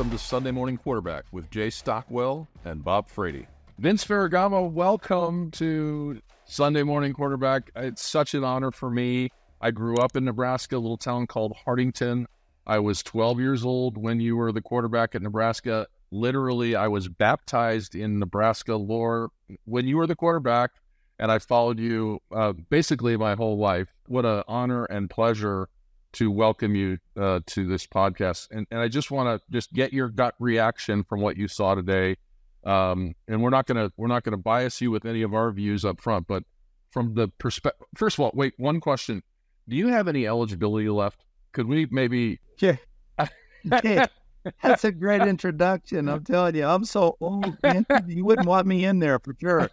welcome to Sunday Morning Quarterback with Jay Stockwell and Bob Frady. Vince Ferragamo, welcome to Sunday Morning Quarterback. It's such an honor for me. I grew up in Nebraska, a little town called Hartington. I was 12 years old when you were the quarterback at Nebraska. Literally, I was baptized in Nebraska lore when you were the quarterback, and I followed you uh, basically my whole life. What an honor and pleasure to welcome you uh, to this podcast. And, and I just want to just get your gut reaction from what you saw today. Um, and we're not gonna we're not gonna bias you with any of our views up front, but from the perspective, first of all, wait, one question: Do you have any eligibility left? Could we maybe? Yeah. yeah. That's a great introduction. I'm telling you, I'm so old. Man. You wouldn't want me in there for sure.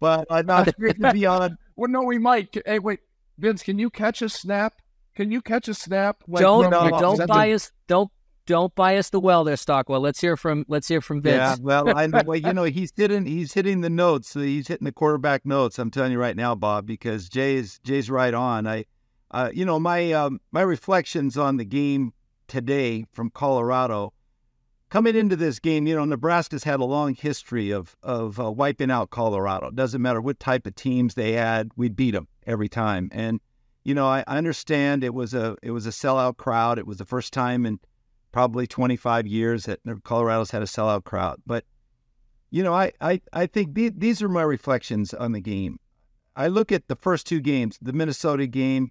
But I'm not great to be on. Well, no, we might. Hey, wait, Vince, can you catch a snap? Can you catch a snap? Like, don't don't bias. The... Don't don't bias the well there, Stockwell. Let's hear from let's hear from Vince. Yeah, well, I. Well, you know, he's hitting he's hitting the notes. He's hitting the quarterback notes. I'm telling you right now, Bob, because Jay's Jay's right on. I, uh, you know, my um, my reflections on the game today from Colorado. Coming into this game, you know, Nebraska's had a long history of of uh, wiping out Colorado. It doesn't matter what type of teams they had, we beat them every time. And you know, I, I understand it was a it was a sellout crowd. It was the first time in probably 25 years that Colorado's had a sellout crowd. But you know, I I, I think th- these are my reflections on the game. I look at the first two games, the Minnesota game.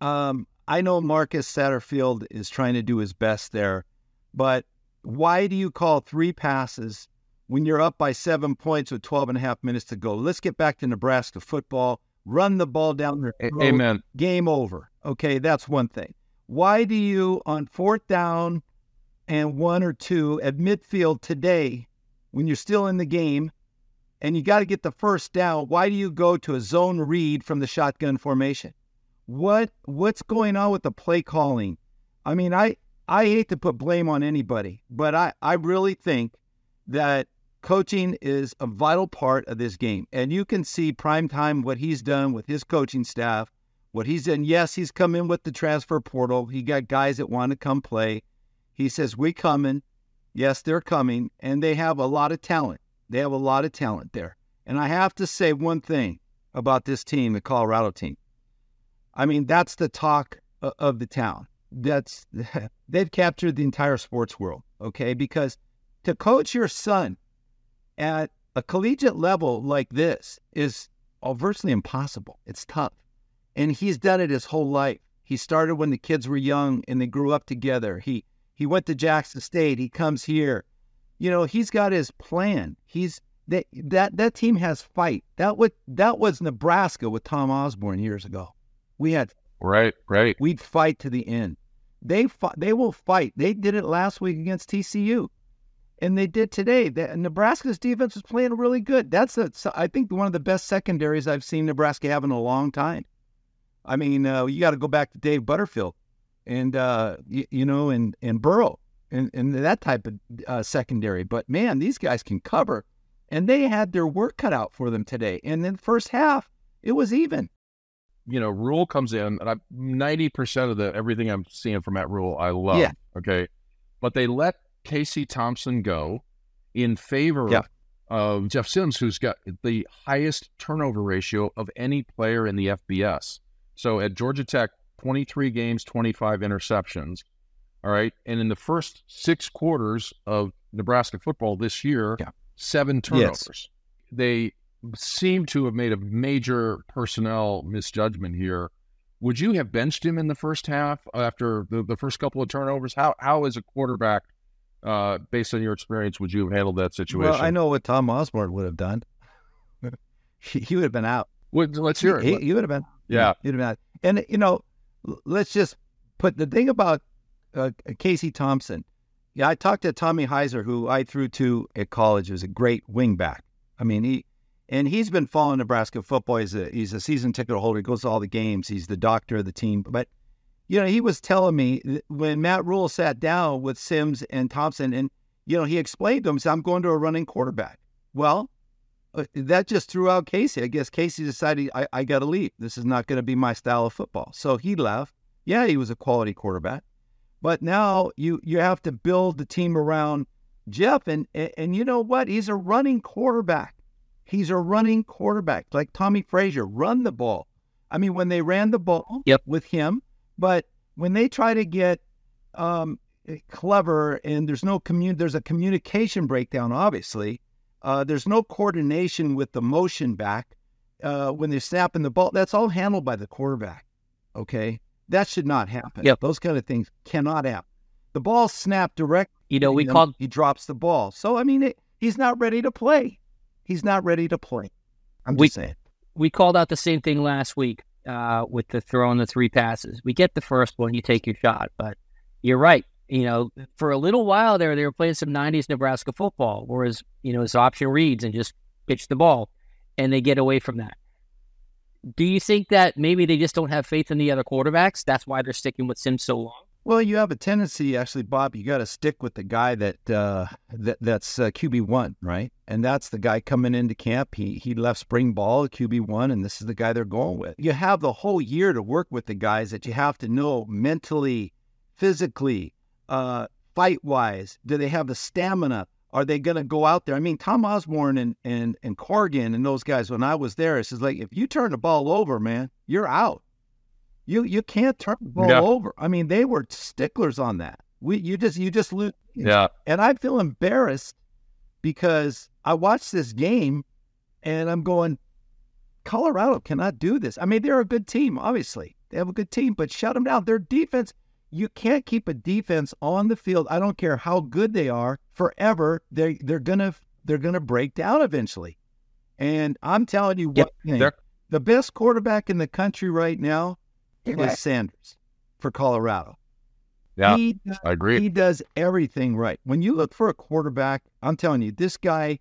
Um, I know Marcus Satterfield is trying to do his best there, but why do you call three passes when you're up by seven points with 12 and a half minutes to go? Let's get back to Nebraska football run the ball down the road. Amen. Game over. Okay, that's one thing. Why do you, on fourth down and one or two at midfield today, when you're still in the game and you got to get the first down, why do you go to a zone read from the shotgun formation? What what's going on with the play calling? I mean, I I hate to put blame on anybody, but I, I really think that coaching is a vital part of this game. And you can see prime time what he's done with his coaching staff, what he's done. Yes, he's come in with the transfer portal. He got guys that want to come play. He says, We coming. Yes, they're coming. And they have a lot of talent. They have a lot of talent there. And I have to say one thing about this team, the Colorado team. I mean, that's the talk of the town. That's they've captured the entire sports world, okay? Because to coach your son at a collegiate level like this is uh, virtually impossible. It's tough. And he's done it his whole life. He started when the kids were young and they grew up together. He he went to Jackson State. He comes here. You know, he's got his plan. He's that that that team has fight. That was that was Nebraska with Tom Osborne years ago. We had right, right. We'd fight to the end. They fought, they will fight. They did it last week against TCU and they did today. The, Nebraska's defense was playing really good. That's a, I think one of the best secondaries I've seen Nebraska have in a long time. I mean, uh, you got to go back to Dave Butterfield, and uh, you, you, know, and and Burrow, and, and that type of uh, secondary. But man, these guys can cover, and they had their work cut out for them today. And in the first half, it was even. You know, Rhule comes in, and I ninety percent of the everything I'm seeing from Matt Rhule, I love. Yeah. Okay, but they let Casey Thompson go in favor yeah. of Jeff Sims, who's got the highest turnover ratio of any player in the FBS. So at Georgia Tech, 23 games, 25 interceptions. All right. And in the first six quarters of Nebraska football this year, yeah. seven turnovers. Yes. They seem to have made a major personnel misjudgment here. Would you have benched him in the first half after the, the first couple of turnovers? How how is a quarterback uh, based on your experience, would you have handled that situation? Well, I know what Tom Osborne would have done. he, he, would have been out. Well, let's hear it. He, he, would have been. Yeah. He'd have been out. And, you know, let's just put the thing about uh, Casey Thompson. Yeah, I talked to Tommy Heiser, who I threw to at college, was a great wingback. I mean, he and he's been following Nebraska football. He's a he's a season ticket holder. He goes to all the games. He's the doctor of the team. But you know, he was telling me when Matt Rhule sat down with Sims and Thompson, and you know, he explained to him, "I'm going to a running quarterback." Well, uh, that just threw out Casey. I guess Casey decided, "I, I got to leave. This is not going to be my style of football." So he left. Yeah, he was a quality quarterback, But now you you have to build the team around Jeff, and and you know what? He's a running quarterback. He's a running quarterback, like Tommie Frazier. Run the ball. I mean, when they ran the ball yep. with him, but when they try to get um, clever and there's no commun there's a communication breakdown obviously uh, there's no coordination with the motion back uh, when they're snapping the ball that's all handled by the quarterback okay? That should not happen. Yep. those kind of things cannot happen. The ball snapped direct you know we called he drops the ball. So i mean it, he's not ready to play. He's not ready to play. I'm we, just saying. we called out the same thing last week uh, with the throwing the three passes we get the first one you take your shot but you're right you know, for a little while there, they were playing some 90s Nebraska football, whereas, you know, it's option reads and just pitch the ball, and they get away from that. Do you think that maybe they just don't have faith in the other quarterbacks? That's why they're sticking with Sims so long? Well, you have a tendency, actually, Bob. You got to stick with the guy that uh, that that's uh, QB one, right? And that's the guy coming into camp. He he left spring ball QB one, and this is the guy they're going with. You have the whole year to work with the guys that you have to know mentally, physically, uh, fight wise? Do they have the stamina? Are they going to go out there? I mean, Tom Osborne and, and, and Corgan and those guys, when I was there, it says, like, if you turn the ball over, man, you're out. You you can't turn the ball yeah. over. I mean, they were sticklers on that. We you just you just lose. Yeah. And I feel embarrassed because I watched this game and I'm going, Colorado cannot do this. I mean, they're a good team, obviously. They have a good team, but shut them down. Their defense you can't keep a defense on the field. I don't care how good they are forever. They they're gonna they're gonna break down eventually. And I'm telling you what, yep, the best quarterback in the country right now is Sanders for Colorado. Yeah, he, I agree. He does everything right. When you look for a quarterback, I'm telling you, this guy,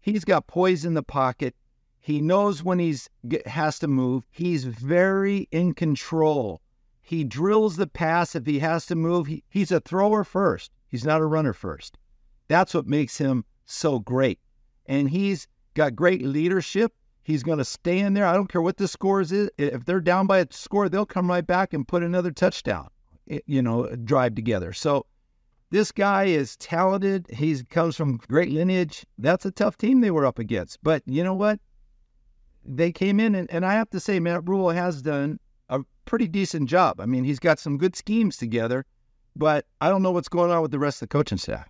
he's got poise in the pocket. He knows when he's has to move. He's very in control he drills the pass if he has to move. He, he's a thrower first. He's not a runner first. That's what makes him so great. And he's got great leadership. He's going to stay in there. I don't care what the scores is. If they're down by a score, they'll come right back and put another touchdown, you know, drive together. So this guy is talented. He comes from great lineage. That's a tough team they were up against. But you know what? They came in, and, and I have to say, Matt Rhule has done a pretty decent job. I mean, he's got some good schemes together, but I don't know what's going on with the rest of the coaching staff.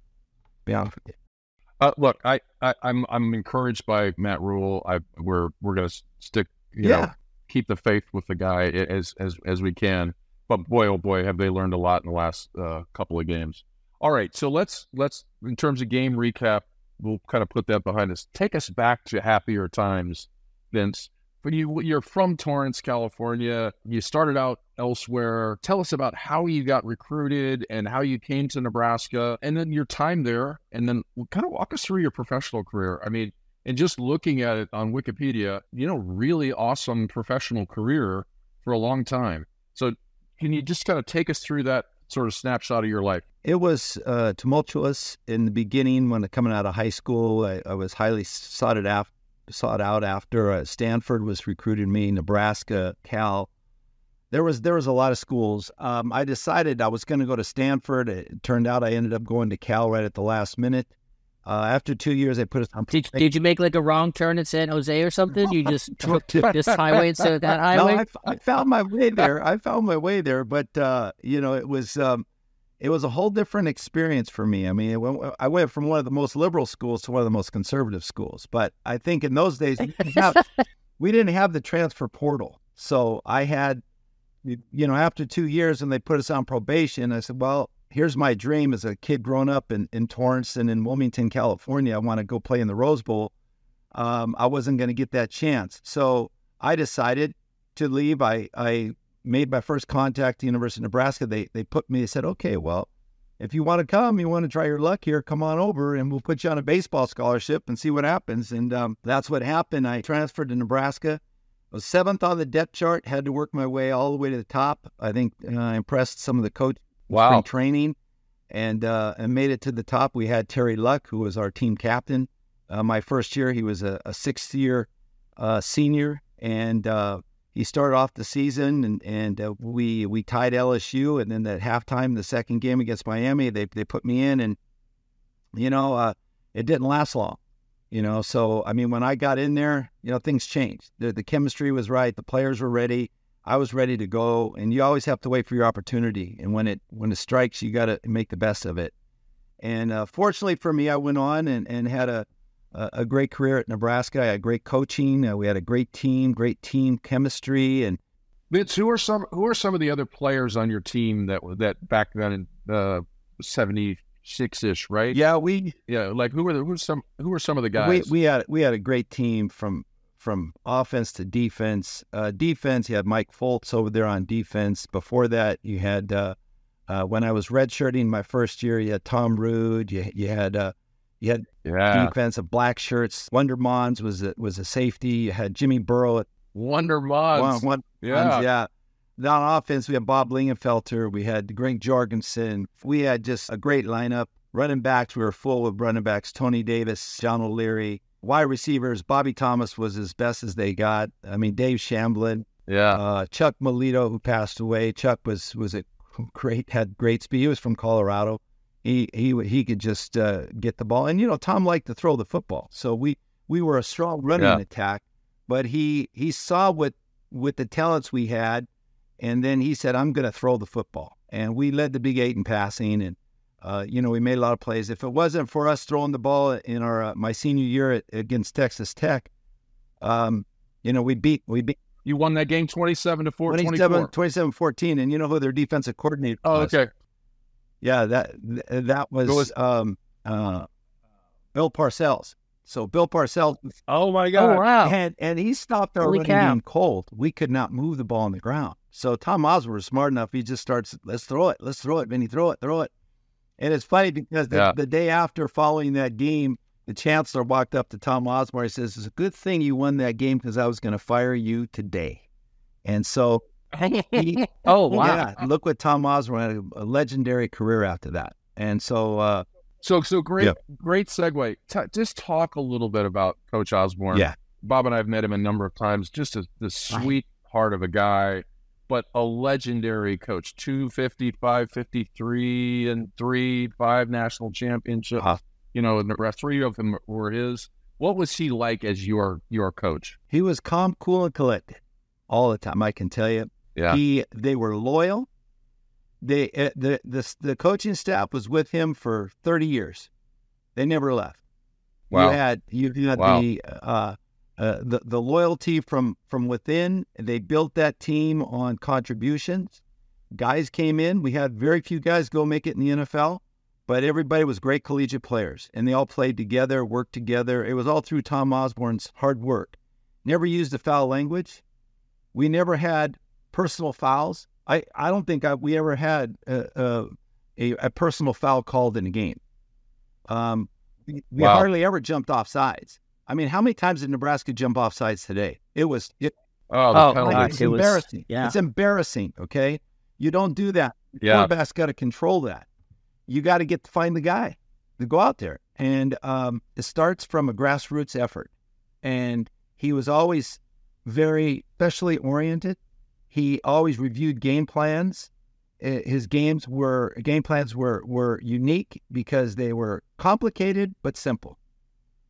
Be honest with you. Uh, look, I, I, am I'm, I'm encouraged by Matt Rhule. I we're we're gonna stick, you yeah. know, keep the faith with the guy as as as we can. But boy, oh boy, have they learned a lot in the last uh, couple of games. All right, so let's let's in terms of game recap, we'll kind of put that behind us. Take us back to happier times, Vince but you you're from Torrance, California. You started out elsewhere. Tell us about how you got recruited and how you came to Nebraska, and then your time there, and then kind of walk us through your professional career. I mean, and just looking at it on Wikipedia, you know, really awesome professional career for a long time. So, can you just kind of take us through that sort of snapshot of your life? It was uh, tumultuous in the beginning when coming out of high school. I, I was highly sought after sought out after. Uh, Stanford was recruiting me, Nebraska, Cal. There was there was a lot of schools. Um, I decided I was going to go to Stanford. It turned out I ended up going to Cal right at the last minute. Uh, after two years, I put a. Did, did you make like a wrong turn in San Jose or something? You just took this highway instead of that highway. No, I, I, found my way there. I found my way there, but uh, you know, it was um, it was a whole different experience for me. I mean, went, I went from one of the most liberal schools to one of the most conservative schools. But I think in those days, we didn't have, we didn't have the transfer portal. So I had, you know, after two years and they put us on probation, I said, well, here's my dream as a kid growing up in, in Torrance and in Wilmington, California. I want to go play in the Rose Bowl. Um, I wasn't going to get that chance. So I decided to leave. I, I made my first contact to University of Nebraska, they they put me. They said, okay, well, if you want to come, you want to try your luck here, come on over, and we'll put you on a baseball scholarship and see what happens. And um, that's what happened. I transferred to Nebraska. I was seventh on the depth chart. Had to work my way all the way to the top. I think uh, impressed some of the coach wow. training, and uh, and made it to the top. We had Terry Luck, who was our team captain. Uh, my first year, he was a, a sixth year uh, senior, and uh, he started off the season and and uh, we we tied LSU, and then at halftime, the second game against Miami, they they put me in, and you know, uh, it didn't last long. You know, so I mean, when I got in there, you know, things changed. The, the chemistry was right. The players were ready. I was ready to go. And you always have to wait for your opportunity. And when it when it strikes, you got to make the best of it. And uh, fortunately for me, I went on and, and had a, a great career at Nebraska. I had great coaching. Uh, we had a great team, great team chemistry, and Vince, who are some who are some of the other players on your team that that back then in uh, seventy six ish, right? Yeah, we yeah, like who were the, who were some who were some of the guys? We, we had we had a great team from from offense to defense. Uh, defense, you had Mike Fultz over there on defense. Before that, you had uh, uh, when I was redshirting my first year, you had Tom Ruud, You you had uh, you had yeah. defensive black shirts. Wonder Monds was a, was a safety. You had Jimmy Burrow. At, Wonder Monds. One, one, yeah. Monds, yeah. On offense, we had Bob Lingenfelter. We had Greg Jorgensen. We had just a great lineup. Running backs, we were full of running backs. Tony Davis, John O'Leary. Wide receivers, Bobby Thomas was as best as they got. I mean, Dave Shamblin. Yeah. Uh, Chuck Malito, who passed away. Chuck was was a great, had great speed. He was from Colorado. He he he could just uh, get the ball, and you know Tom liked to throw the football. So we we were a strong running Yeah. attack, but he he saw what with the talents we had, and then he said, "I'm going to throw the football." And we led the Big Eight in passing, and uh, you know we made a lot of plays. If it wasn't for us throwing the ball in our uh, my senior year at, against Texas Tech, um, you know we beat we beat You won that game 27 to 4, 27, 24. 27 14, and you know who their defensive coordinator Oh, was? okay. Yeah, that that was, was- um, uh, Bill Parcells. So Bill Parcells Oh my Oh wow! and and he stopped our Holy running cow. game cold. We could not move the ball on the ground. So Tom Osborne was smart enough. He just starts, let's throw it, let's throw it, Vinny, throw it, throw it. And it's funny because the, Yeah. the day after following that game, the chancellor walked up to Tom Osborne. He says, "It's a good thing you won that game because I was going to fire you today." And so he, oh wow! yeah, look what Tom Osborne had a, a legendary career after that. And so, uh, So so great Yeah. great segue. T- just talk a little bit about Coach Osborne. Yeah. Bob and I have met him a number of times. Just a, the sweet heart of a guy, but a legendary coach. 255, 53, and three, five national championships. Uh-huh. You know, and the rest three of them were his. What was he like as your your coach? he was calm, cool, and collected all the time. I can tell you. Yeah. He they were loyal. They uh, the the the coaching staff was with him for thirty years. They never left. Wow. You had you had Wow. the uh, uh, the the loyalty from from within. They built that team on contributions. Guys came in. We had very few guys go make it in the NFL, but everybody was great collegiate players, and they all played together, worked together. It was all through Tom Osborne's hard work. Never used a foul language. We never had personal fouls. I, I don't think I, we ever had a, a, a, a personal foul called in a game. Um, we, we Wow. hardly ever jumped off sides. I mean, how many times did Nebraska jump off sides today? It was it, Oh, the Oh, penalty. God, it's it was- embarrassing. yeah. It's embarrassing. Okay, you don't do that. Yeah. Quarterback's got to control that. You got to get to find the guy to go out there, and um, it starts from a grassroots effort. And he was always very specially oriented. He always reviewed game plans. Uh, His games were game plans were were unique because they were complicated but simple.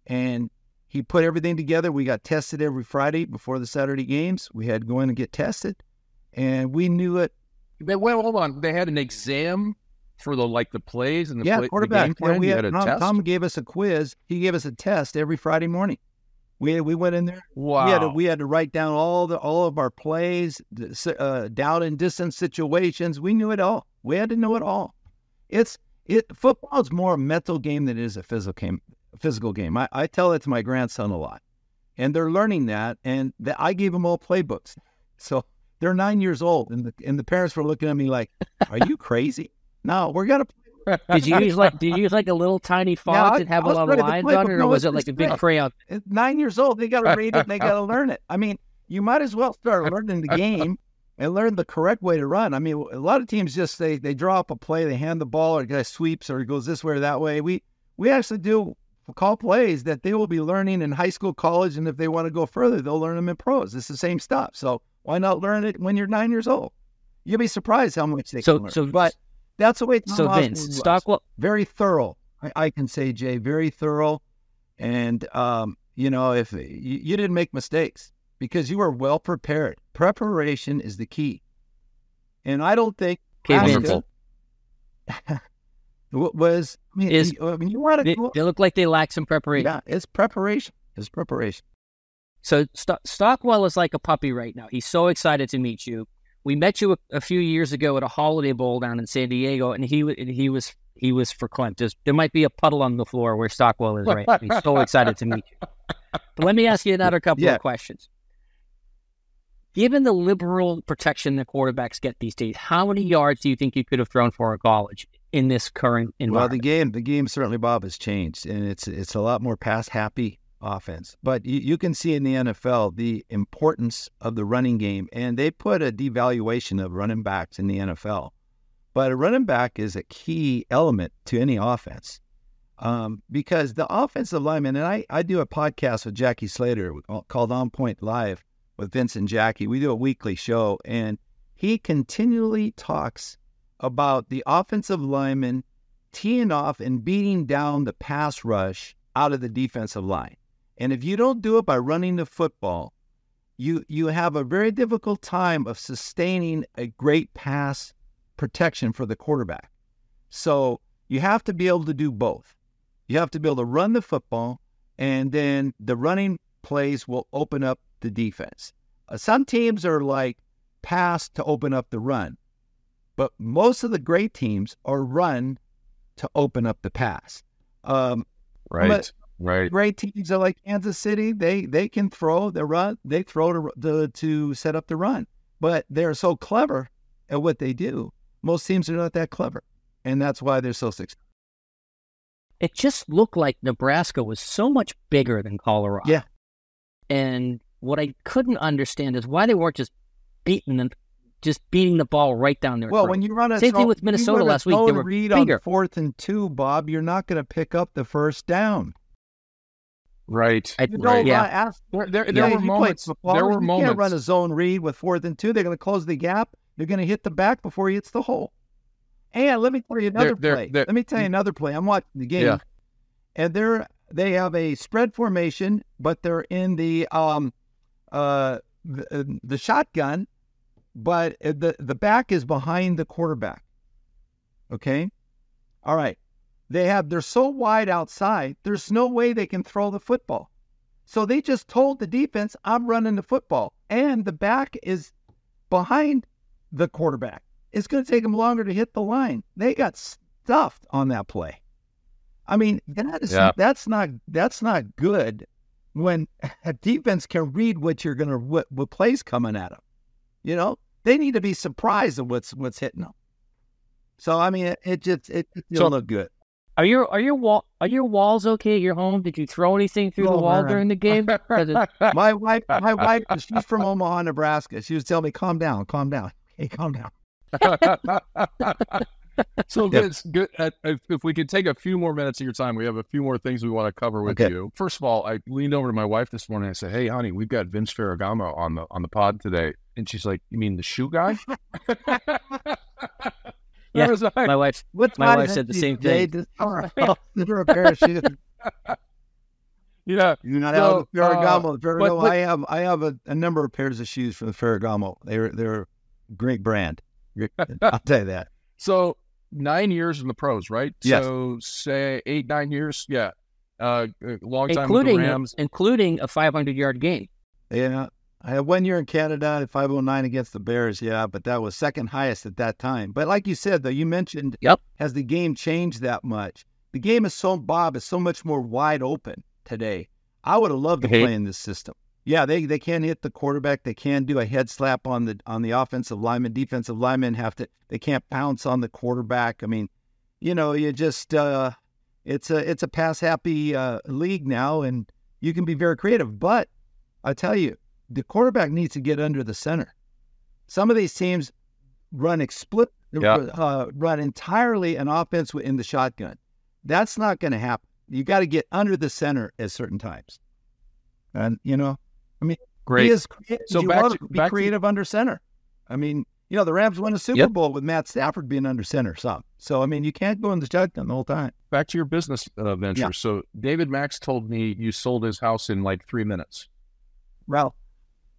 And he put everything together. We got tested every Friday before the Saturday games. We had to go in and get tested, and we knew it. They, well, hold on. They had an exam for the like the plays and the, yeah, play, the quarterback. game Yeah, we had, had a Tom, test. Tom gave us a quiz. He gave us a test every Friday morning. We we went in there. wow. We had to we had to write down all the all of our plays, the uh, down and distance situations. We knew it all. We had to know it all. It's it football is more a mental game than it is a physical game. Physical game. I, I tell it to my grandson a lot, and they're learning that. And that I gave them all playbooks, so they're nine years old, and the and the parents were looking at me like, "Are you crazy?" No, we're gonna Did you use like did you use like a little tiny font and have I a lot of lines play, on it, or no, was it like a big crayon? Nine years old, they got to read it they got to learn it. I mean, you might as well start learning the game and learn the correct way to run. I mean, a lot of teams just they they draw up a play, they hand the ball, or guy sweeps, or he goes this way or that way. We we actually do call plays that they will be learning in high school, college, and if they want to go further, they'll learn them in pros. It's the same stuff. So Why not learn it when you're nine years old? You'll be surprised how much they So- can learn. so- but that's the way Tom So Osborne Vince, was. Stockwell, very thorough. I, I can say, Jay, very thorough. And um, you know, if you, you didn't make mistakes because you were well prepared. Preparation is the key. And I don't think okay, Vince, Wonderful. wa- was. I mean, Is- you, I mean, you want they, they look like they lack some preparation. Yeah, it's preparation. It's preparation. So St- Stockwell is like a puppy right now. He's so excited to meet you. We met you a, a few years ago at a holiday bowl down in San Diego, and he and he was he was verklempt. There's, there might be a puddle on the floor where Stockwell is right. He's so excited to meet you. But let me ask you another couple Yeah. of questions. Given the liberal protection that quarterbacks get these days, how many yards do you think you could have thrown for a college in this current environment? Well, the game, the game certainly, Bob, has changed, and it's it's a lot more pass happy offense. But you, you can see in the NFL the importance of the running game, and they put a devaluation of running backs in the NFL. But a running back is a key element to any offense. Um, because the offensive lineman, and I, I do a podcast with Jackie Slater called On Point Live with Vince and Jackie. We do a weekly show, and he continually talks about the offensive lineman teeing off and beating down the pass rush out of the defensive line. And if you don't do it by running the football, you you have a very difficult time of sustaining a great pass protection for the quarterback. So you have to be able to do both. You have to be able to run the football, and then the running plays will open up the defense. Uh, some teams are like pass to open up the run, but most of the great teams are run to open up the pass. Um, Right. But- right. great teams are like Kansas City. They they can throw the run. They throw to, to to set up the run, but they're so clever at what they do. Most teams are not that clever, and that's why they're so successful. it just looked like Nebraska was so much bigger than Colorado. Yeah. And what I couldn't understand is why they weren't just beating them, just beating the ball right down there. Well, throat. when you run a Same thing with Minnesota last week. They zone were read bigger. on fourth and two, Bob. You're not going to pick up the first down. Right. I- You right. don't Yeah. ask- There, there, Yeah, there were moments. football. There were you moments. can't run a zone read with fourth and two. They're going to close the gap. They're going to hit the back before he hits the hole. And let me tell you another They're- they're- play. they're- let me tell you another play. I'm watching the game, Yeah. and they're they have a spread formation, but they're in the um uh the, the shotgun, but the the back is behind the quarterback. Okay, all right. They have they're so wide outside. There's no way they can throw the football. So they just told the defense, "I'm running the football," and the back is behind the quarterback. It's going to take them longer to hit the line. They got stuffed on that play. I mean, that is Yeah. that's not that's not good when a defense can read what you're going to what, what plays coming at them. You know, they need to be surprised at what's what's hitting them. So I mean, it, it just it, it So- look good. Are your are your wall are your walls okay at your home? Did you throw anything through the Oh, wall man. during the game? My wife, my wife, she's from Omaha, Nebraska. She was telling me, "Calm down, calm down, hey, calm down." so Yeah. Vince, good. Uh, if, if we could take a few more minutes of your time, we have a few more things we want to cover with Okay. you. First of all, I leaned over to my wife this morning. I said, "Hey, honey, we've got Vince Ferragamo on the on the pod today," and she's like, "You mean the shoe guy?" Yeah, was like, my wife What's My wife said the same thing. Just throw a pair of shoes. yeah, You know, So, the Ferragamo. the Ferragamo. but- I have I have a, a number of pairs of shoes from the Ferragamo. They're they're a great brand. I'll tell you that. So nine years in the pros, right? Yes. So say eight, nine years. Yeah. Uh, a long time including with the Rams. including a 500 yard game. Yeah, I had one year in Canada at 509 against the Bears. Yeah, but that was second highest at that time. But like you said, though, you mentioned Yep. has the game changed that much? The game is so Bob is so much more wide open today. I would have loved to play in this system. Yeah, they they can hit the quarterback. They can do a head slap on the on the offensive lineman. Defensive linemen have to. They can't pounce on the quarterback. I mean, you know, you just uh, it's a it's a pass happy uh, league now, and you can be very creative. But I tell you, the quarterback needs to get under the center. Some of these teams run explicit, Yeah. uh, run entirely an offense in the shotgun. That's not going to happen. You got to get under the center at certain times. And you know, I mean, Great. Be, as, So you back want to- to be back to- creative under center. I mean, you know, the Rams won a Super Yep. Bowl with Matt Stafford being under center. Some. So I mean, you can't go in the shotgun the whole time. Back to your business uh, venture. Yeah. So David Max told me you sold his house in like three minutes. Well,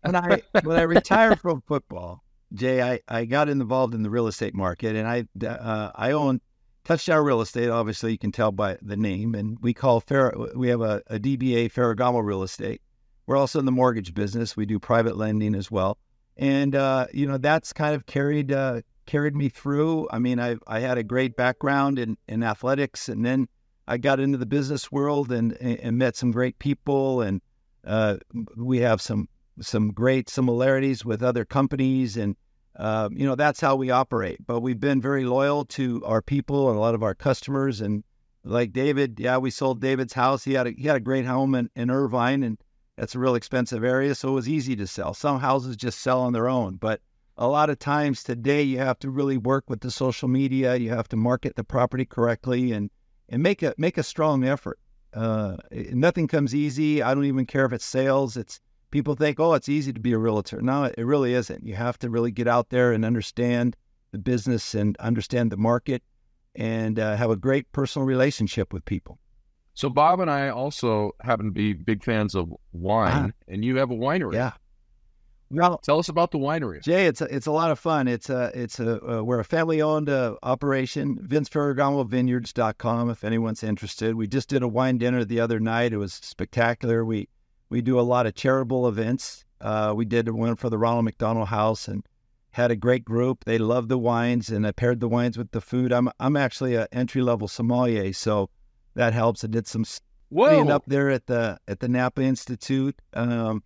when I when I retired from football, Jay, I, I got involved in the real estate market, and I uh, I own Touchdown Real Estate. Obviously, you can tell by the name, and we call Fer- we have a, a DBA Ferragamo Real Estate. We're also in the mortgage business. We do private lending as well, and uh, you know that's kind of carried uh, carried me through. I mean, I I had a great background in in athletics, and then I got into the business world and and met some great people, and uh, we have some some great similarities with other companies and uh, you know that's how we operate. But we've been very loyal to our people and a lot of our customers. And like david yeah we sold david's house. He had a he had a great home in, in irvine and that's a real expensive area so it was easy to sell. Some houses just sell on their own. But a lot of times today you have to really work with the social media. You have to market the property correctly and and make a make a strong effort. Uh, nothing comes easy. I don't even care if it's sales. It's people think, oh, it's easy to be a realtor. No, it really isn't. You have to really get out there and understand the business and understand the market and uh, have a great personal relationship with people. So Bob and I also happen to be big fans of wine, and you have a winery. Yeah. Well, Tell us about the winery. Jay, it's a, it's a lot of fun. It's a it's a uh, we're a family owned uh, operation. Vince Ferragamo Vineyards.com if anyone's interested. We just did a wine dinner the other night. It was spectacular. We we do a lot of charitable events. Uh, we did one for the Ronald McDonald House and had a great group. They love the wines, and I paired the wines with the food. I'm I'm actually an entry level sommelier, so that helps. I did some Whoa! up there at the at the Napa Institute, um,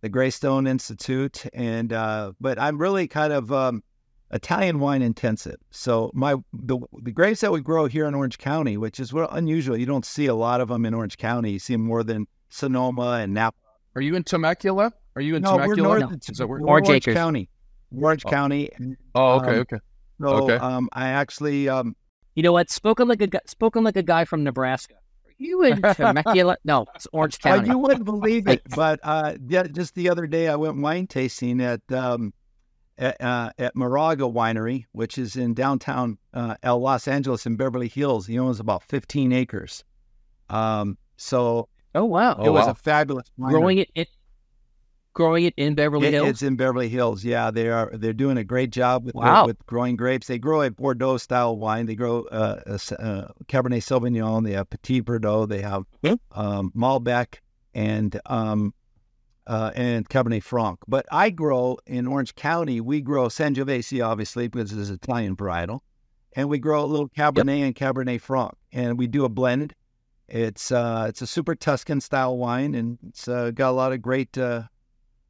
the Greystone Institute, and uh, but I'm really kind of um, Italian wine intensive. So my the the grapes that we grow here in Orange County, which is well, unusual, you don't see a lot of them in Orange County. You see them more than Sonoma and Napa. Are you in Temecula? Are you in no, we're Temecula? north. No. of- Is that where- we're Orange Orange Acres. County. Orange Oh. County. Oh, okay, Um, okay. So Okay. um, I actually um, You know what? Spoken like a gu- spoken like a guy from Nebraska. Are you in Temecula? no, it's Orange Uh, County. you wouldn't believe it, but uh, yeah, just the other day I went wine tasting at um, at, uh, at Moraga Winery, which is in downtown uh, Los Angeles in Beverly Hills. He owns about 15 acres. Um, so oh wow, it was wow. a fabulous winery. growing it, it growing it in Beverly It- Hills. It's in Beverly Hills. Yeah, they are. They're doing a great job with Wow. with growing grapes. They grow a Bordeaux style wine. They grow uh, a, s- uh, Cabernet Sauvignon. They have Petit Bordeaux. They have Hmm. um, Malbec and um, uh, and Cabernet Franc. But I grow in Orange County. We grow Sangiovese, obviously, because it's Italian varietal, and we grow a little Cabernet and Cabernet Franc, and we do a blend. It's uh, it's a super Tuscan style wine, and it's uh, got a lot of great. Uh,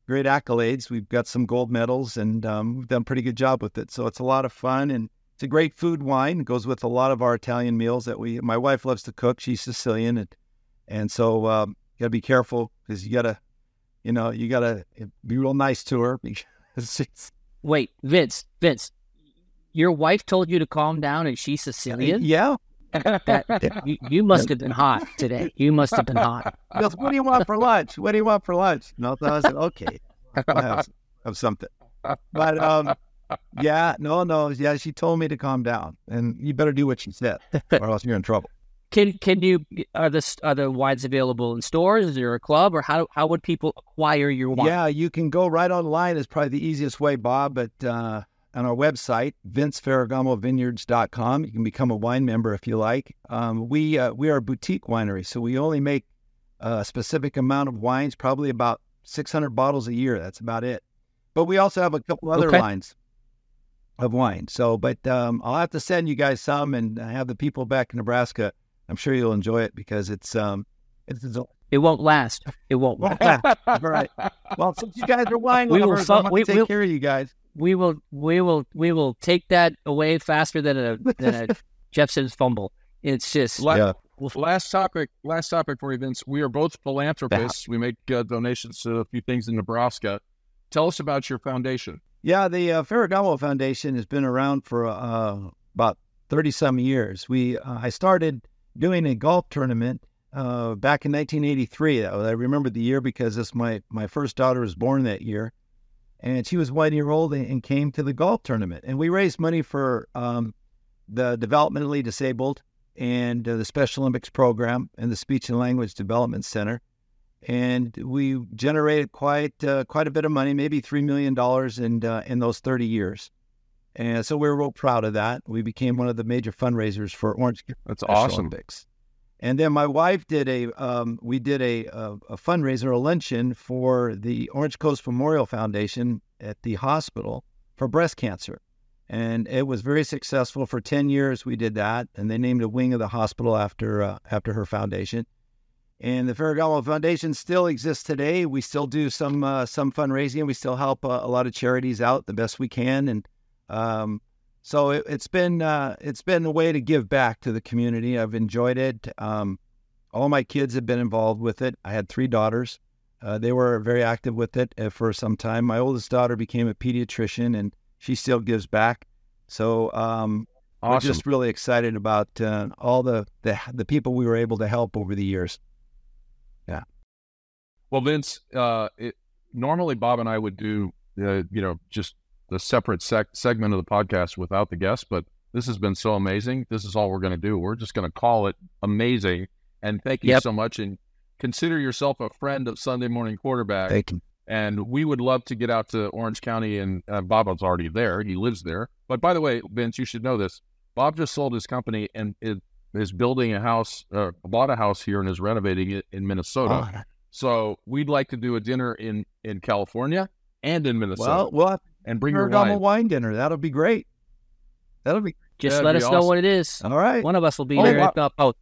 great accolades. We've got some gold medals, and um, we've done a pretty good job with it. So it's a lot of fun, and it's a great food wine. It goes with a lot of our Italian meals that we. My wife loves to cook. She's Sicilian, and and so um, you got to be careful because you got to, you know, you got to be real nice to her. Wait, Vince, Vince, your wife told you to calm down, and she's Sicilian. yeah. That, you, you must have been hot today. You must have been hot. Goes, what do you want for lunch? What do you want for lunch? No, I said, okay, have, have something. But um, yeah, no, no, yeah, she told me to calm down, and you better do what she said, or else you're in trouble. Can can you are the are the wines available in stores? Is there a club, or how how would people acquire your wine? Yeah, you can go right online. Is probably the easiest way, Bob. But uh, on our website, vinceferragamovineyards.com, you can become a wine member if you like. Um, we uh, we are a boutique winery, so we only make a specific amount of wines, probably about 600 bottles a year. That's about it. But we also have a couple other Okay. lines of wine. So, but um, I'll have to send you guys some and have the people back in Nebraska. I'm sure you'll enjoy it because it's um it's, it's It won't last. It won't. last. all right. Well, since you guys are wine We will I'm we- take we'll- care of you guys. We will we will we will take that away faster than a than a Jepson's fumble. It's just La- Yeah. Last topic. Last topic for you, Vince. We are both philanthropists. We make uh, donations to a few things in Nebraska. Tell us about your foundation. Yeah, the uh, Ferragamo Foundation has been around for uh, about thirty some years. We uh, I started doing a golf tournament uh, back in 1983. I remember the year because this my my first daughter was born that year, and she was one year old and came to the golf tournament. And we raised money for um, the developmentally disabled and uh, the Special Olympics program and the Speech and Language Development Center. And we generated quite uh, quite a bit of money, maybe three million dollars in uh, in those 30 years. And so we were real proud of that. We became one of the major fundraisers for Orange. That's Special awesome. Olympics. And then my wife did a um, we did a, a, a fundraiser, a luncheon for the Orange Coast Memorial Foundation at the hospital for breast cancer, and it was very successful. For ten years, we did that, and they named a wing of the hospital after uh, after her foundation. And the Ferragamo Foundation still exists today. We still do some uh, some fundraising. We still help uh, a lot of charities out the best we can, and um, so it, has been uh, it's been a way to give back to the community. I've enjoyed it. Um, all my kids have been involved with it. I had three daughters. Uh, they were very active with it uh, for some time. My oldest daughter became a pediatrician, and she still gives back. So um, awesome. we're just really excited about uh, all the, the the people we were able to help over the years. Yeah. Well, Vince, uh, it, normally Bob and I would do, uh, you know, just the separate sec- segment of the podcast without the guest, but this has been so amazing. This is all we're going to do. We're just going to call it amazing. And thank you Yep. so much. And consider yourself a friend of Sunday Morning Quarterback. Thank you. and we would love to get out to Orange County. And uh, Bob is already there; he lives there. But by the way, Vince, you should know this. Bob just sold his company and is, is building a house, uh, bought a house here, and is renovating it in Minnesota. Oh, So we'd like to do a dinner in in California and in Minnesota, well, we'll have and bring your Ferragamo wine. wine dinner. That'll be great. That'll be Just That'd let be us know what it is. all right. One of us will be Oh, there. wow. at the.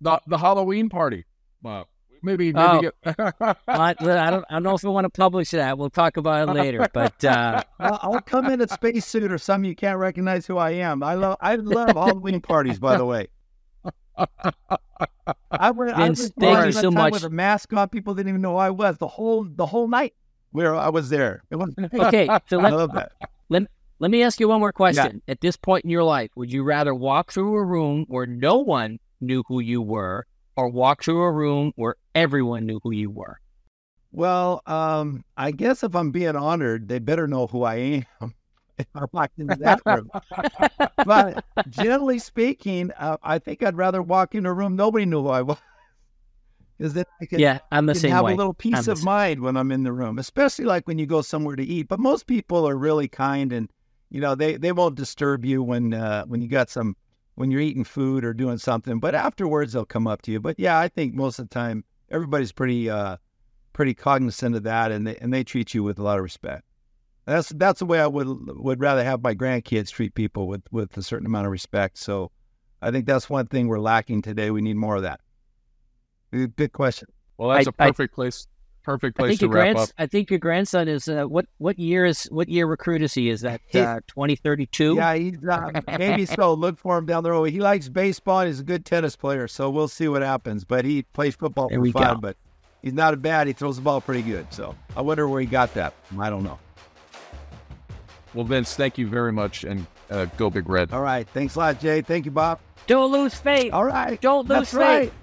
The the Halloween party, Bob. Maybe maybe Oh. get. I, I don't. I don't know if we want to publish that. We'll talk about it later. But uh, I'll, I'll come in a spacesuit or something. You can't recognize who I am. I love I love Halloween parties. By the way, I went. I Vince, was thank you so one time much. With a mask on, people didn't even know who I was the whole the whole night. Where I was there. Okay, so I let, love that. let me ask you one more question. At this point in your life, would you rather walk through a room where no one knew who you were, or walk through a room where everyone knew who you were? Well, um, I guess if I'm being honored, they better know who I am. If I walk into that room, but generally speaking, uh, I think I'd rather walk in a room nobody knew who I was, because then I could Yeah, I'm the can same have way. a little peace the of mind when I'm in the room, especially like when you go somewhere to eat. But most people are really kind, and you know they, they won't disturb you when uh, when you got some when you're eating food or doing something. But afterwards, they'll come up to you. But yeah, I think most of the time everybody's pretty uh, pretty cognizant of that, and they and they treat you with a lot of respect. That's that's the way I would would rather have my grandkids treat people with with a certain amount of respect. So I think that's one thing we're lacking today. We need more of that. Good question. well, that's I- a I- perfect place. Perfect place think to your wrap grands- up. I think your grandson is uh, what what year is what year recruit is he? Is that uh, 2032? Yeah, he's uh, maybe so. Look for him down the road. He likes baseball. And he's a good tennis player, so we'll see what happens. But he plays football There for we fun. go. But he's not a bad. He throws the ball pretty good. So I wonder where he got that. I don't know. Well, Vince, thank you very much, and uh, go Big Red. All right. Thanks a lot, Jay. Thank you, Bob. Don't lose faith. All right. Don't lose That's right. faith.